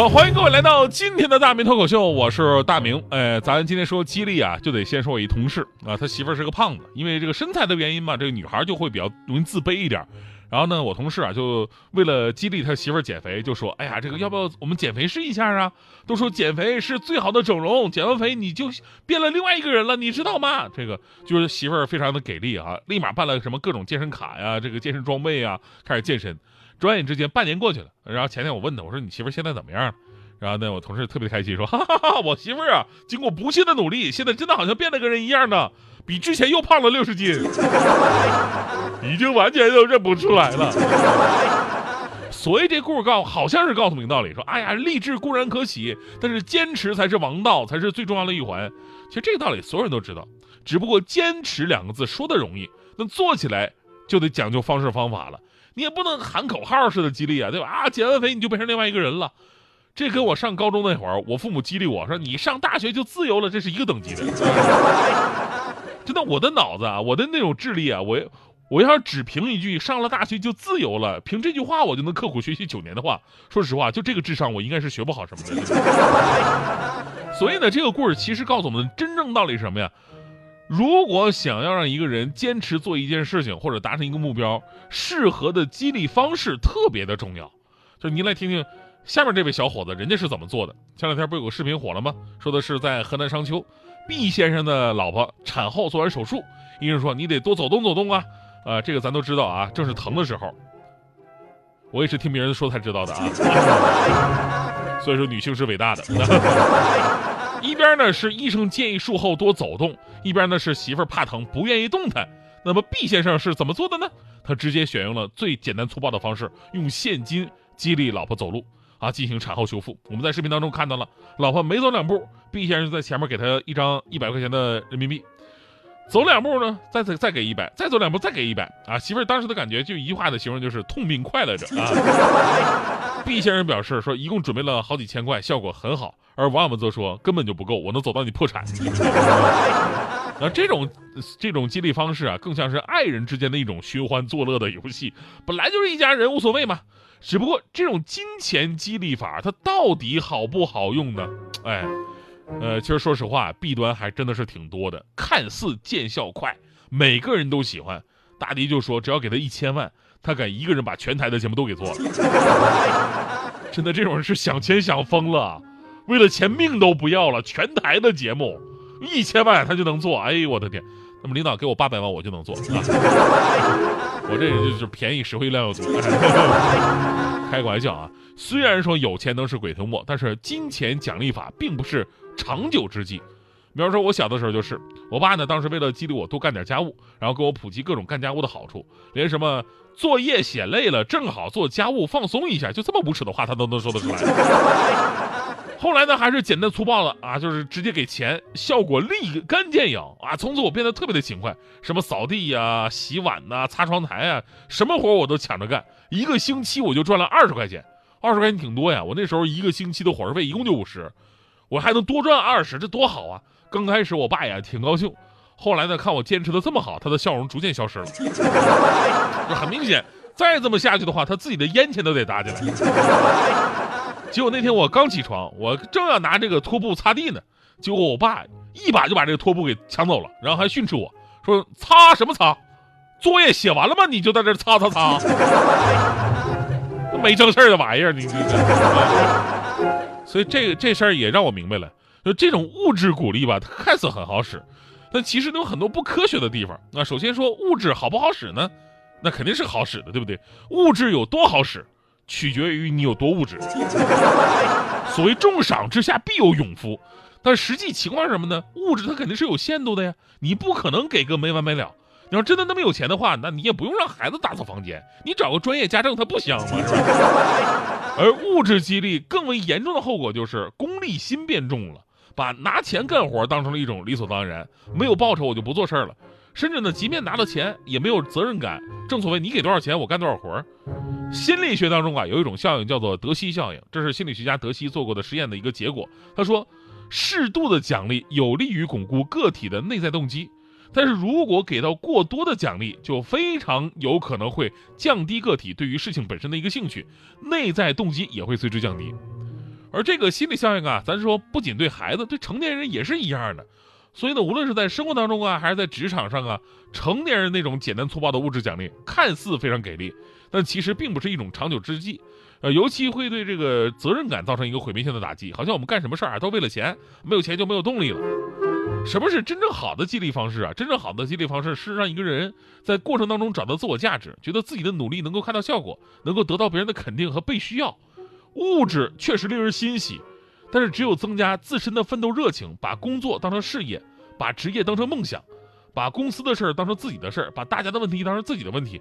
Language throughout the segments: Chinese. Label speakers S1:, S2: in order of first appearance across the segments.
S1: 好，欢迎各位来到今天的大明脱口秀，我是大明。哎，咱今天说激励啊，就得先说我一同事啊，他媳妇儿是个胖子，因为这个身材的原因嘛，这个女孩就会比较容易自卑一点。然后呢，我同事啊，就为了激励他媳妇儿减肥，就说：“哎呀，这个要不要我们减肥试一下啊？都说减肥是最好的整容，减完肥你就变了另外一个人了，你知道吗？”这个就是媳妇儿非常的给力啊，立马办了什么各种健身卡呀，这个健身装备啊，开始健身。转眼之间，半年过去了。然后前天我问他，我说：“你媳妇儿现在怎么样？”然后呢，我同事特别开心，说：“ 哈哈哈，我媳妇儿啊，经过不懈的努力，现在真的好像变了个人一样呢，比之前又胖了六十斤，已经完全都认不出来了。”所以这故事告好像是告诉明道理，说：“哎呀，励志固然可喜，但是坚持才是王道，才是最重要的一环。”其实这个道理所有人都知道，只不过“坚持”两个字说的容易，那做起来就得讲究方式方法了。你也不能喊口号似的激励啊，对吧？啊，减完肥你就变成另外一个人了。这跟我上高中那会儿，我父母激励我说你上大学就自由了，这是一个等级的。真的，我的脑子啊，我的那种智力啊，我我要是只凭一句上了大学就自由了，凭这句话我就能刻苦学习九年的话，说实话，就这个智商，我应该是学不好什么的。所以呢，这个故事其实告诉我们真正道理是什么呀？如果想要让一个人坚持做一件事情或者达成一个目标，适合的激励方式特别的重要。就是您来听听下面这位小伙子，人家是怎么做的。前两天不有个视频火了吗？说的是在河南商丘毕先生的老婆产后做完手术，医生说你得多走动走动啊。呃，这个咱都知道啊，正是疼的时候。我也是听别人说才知道的啊。所以说，女性是伟大的。一边呢是医生建议术后多走动，一边呢是媳妇儿怕疼不愿意动弹。那么毕先生是怎么做的呢？他直接选用了最简单粗暴的方式，用现金激励老婆走路啊，进行产后修复。我们在视频当中看到了，老婆没走两步，毕先生在前面给他一张一百块钱的人民币，走两步呢，再再再给一百，再走两步再给一百啊。媳妇儿当时的感觉就一句话的形容就是痛并快乐着啊。毕先生表示说，一共准备了好几千块，效果很好。而网友们则说根本就不够，我能走到你破产。那这种这种激励方式啊，更像是爱人之间的一种寻欢作乐的游戏，本来就是一家人，无所谓嘛。只不过这种金钱激励法，它到底好不好用呢？哎，呃，其实说实话，弊端还真的是挺多的。看似见效快，每个人都喜欢。大迪就说，只要给他一千万，他敢一个人把全台的节目都给做了。真的，这种人是想钱想疯了。为了钱命都不要了，全台的节目，一千万他就能做。哎呦我的天！那么领导给我八百万，我就能做。啊我这人就是便宜实惠量又足。开个玩笑啊！虽然说有钱能使鬼推磨，但是金钱奖励法并不是长久之计。比方说，我小的时候就是，我爸呢当时为了激励我多干点家务，然后给我普及各种干家务的好处，连什么作业写累了，正好做家务放松一下，就这么无耻的话他都能说得出来。后来呢，还是简单粗暴了啊，就是直接给钱，效果立竿见影啊！从此我变得特别的勤快，什么扫地呀、洗碗呐、擦窗台啊，什么活我都抢着干。一个星期我就赚了二十块钱，二十块钱挺多呀。我那时候一个星期的伙食费一共就五十，我还能多赚二十，这多好啊！刚开始我爸也挺高兴，后来呢，看我坚持的这么好，他的笑容逐渐消失了。这很明显，再这么下去的话，他自己的烟钱都得搭进来。结果那天我刚起床，我正要拿这个拖布擦地呢，结果我爸一把就把这个拖布给抢走了，然后还训斥我说：“擦什么擦？作业写完了吗？你就在这擦擦擦，没正事的玩意儿，你你。”所以这个这事儿也让我明白了，就这种物质鼓励吧，它看似很好使，但其实有很多不科学的地方。那首先说物质好不好使呢？那肯定是好使的，对不对？物质有多好使？取决于你有多物质。所谓重赏之下必有勇夫，但实际情况是什么呢？物质它肯定是有限度的呀，你不可能给个没完没了。你要真的那么有钱的话，那你也不用让孩子打扫房间，你找个专业家政，它不香吗？而物质激励更为严重的后果就是功利心变重了，把拿钱干活当成了一种理所当然，没有报酬我就不做事儿了。甚至呢，即便拿到钱，也没有责任感。正所谓你给多少钱，我干多少活儿。心理学当中啊，有一种效应叫做德西效应，这是心理学家德西做过的实验的一个结果。他说，适度的奖励有利于巩固个体的内在动机，但是如果给到过多的奖励，就非常有可能会降低个体对于事情本身的一个兴趣，内在动机也会随之降低。而这个心理效应啊，咱说不仅对孩子，对成年人也是一样的。所以呢，无论是在生活当中啊，还是在职场上啊，成年人那种简单粗暴的物质奖励，看似非常给力，但其实并不是一种长久之计。呃，尤其会对这个责任感造成一个毁灭性的打击。好像我们干什么事儿啊，都为了钱，没有钱就没有动力了。什么是真正好的激励方式啊？真正好的激励方式是让一个人在过程当中找到自我价值，觉得自己的努力能够看到效果，能够得到别人的肯定和被需要。物质确实令人欣喜。但是，只有增加自身的奋斗热情，把工作当成事业，把职业当成梦想，把公司的事儿当成自己的事儿，把大家的问题当成自己的问题，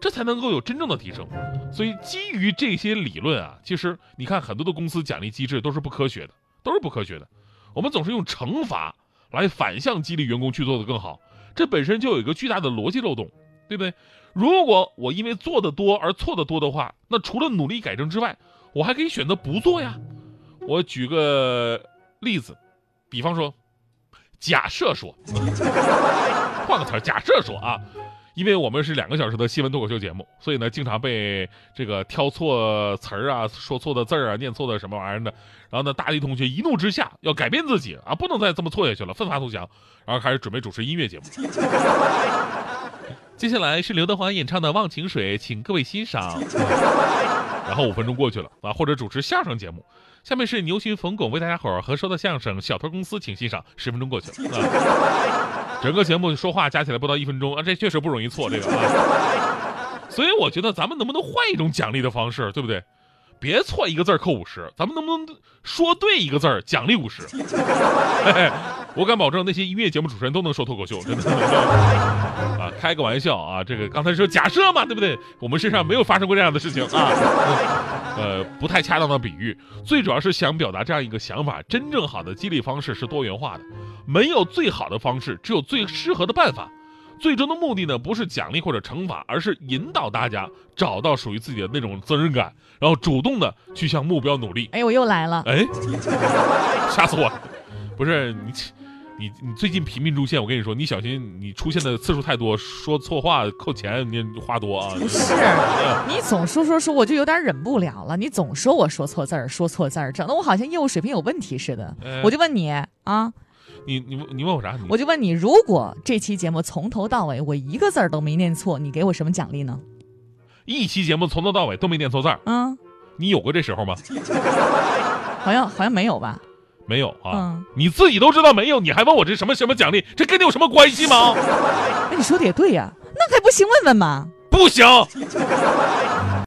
S1: 这才能够有真正的提升。所以，基于这些理论啊，其实你看很多的公司奖励机制都是不科学的，都是不科学的。我们总是用惩罚来反向激励员工去做得更好，这本身就有一个巨大的逻辑漏洞，对不对？如果我因为做的多而错的多的话，那除了努力改正之外，我还可以选择不做呀。我举个例子，比方说，假设说，换个词儿，假设说啊，因为我们是两个小时的新闻脱口秀节目，所以呢，经常被这个挑错词儿啊、说错的字儿啊、念错的什么玩意儿的，然后呢，大力同学一怒之下要改变自己啊，不能再这么错下去了，奋发图强，然后开始准备主持音乐节目。接下来是刘德华演唱的《忘情水》，请各位欣赏。然后五分钟过去了啊，或者主持相声节目。下面是牛群冯巩为大家伙儿合说的相声《小偷公司》，请欣赏。十分钟过去了，啊，整个节目说话加起来不到一分钟啊，这确实不容易错这个啊。所以我觉得咱们能不能换一种奖励的方式，对不对？别错一个字扣五十，咱们能不能说对一个字奖励五十？我敢保证，那些音乐节目主持人都能说脱口秀，真的 啊，开个玩笑啊，这个刚才说假设嘛，对不对？我们身上没有发生过这样的事情啊，呃，不太恰当的比喻，最主要是想表达这样一个想法：真正好的激励方式是多元化的，没有最好的方式，只有最适合的办法。最终的目的呢，不是奖励或者惩罚，而是引导大家找到属于自己的那种责任感，然后主动的去向目标努力。
S2: 哎，我又来了，
S1: 哎，吓死我！不是你。你你最近频频出现，我跟你说，你小心你出现的次数太多，说错话扣钱，你话多啊。
S2: 不是，你总说说说，我就有点忍不了了。你总说我说错字儿，说错字儿，整的我好像业务水平有问题似的。我就问你啊，
S1: 你你你问我啥？
S2: 我就问你，如果这期节目从头到尾我一个字儿都没念错，你给我什么奖励呢？
S1: 一期节目从头到尾都没念错字儿，
S2: 嗯，
S1: 你有过这时候吗？
S2: 好像好像没有吧。
S1: 没有啊，你自己都知道没有，你还问我这什么什么奖励？这跟你有什么关系吗？
S2: 那 你说的也对呀，那还不行？问问吗？
S1: 不行。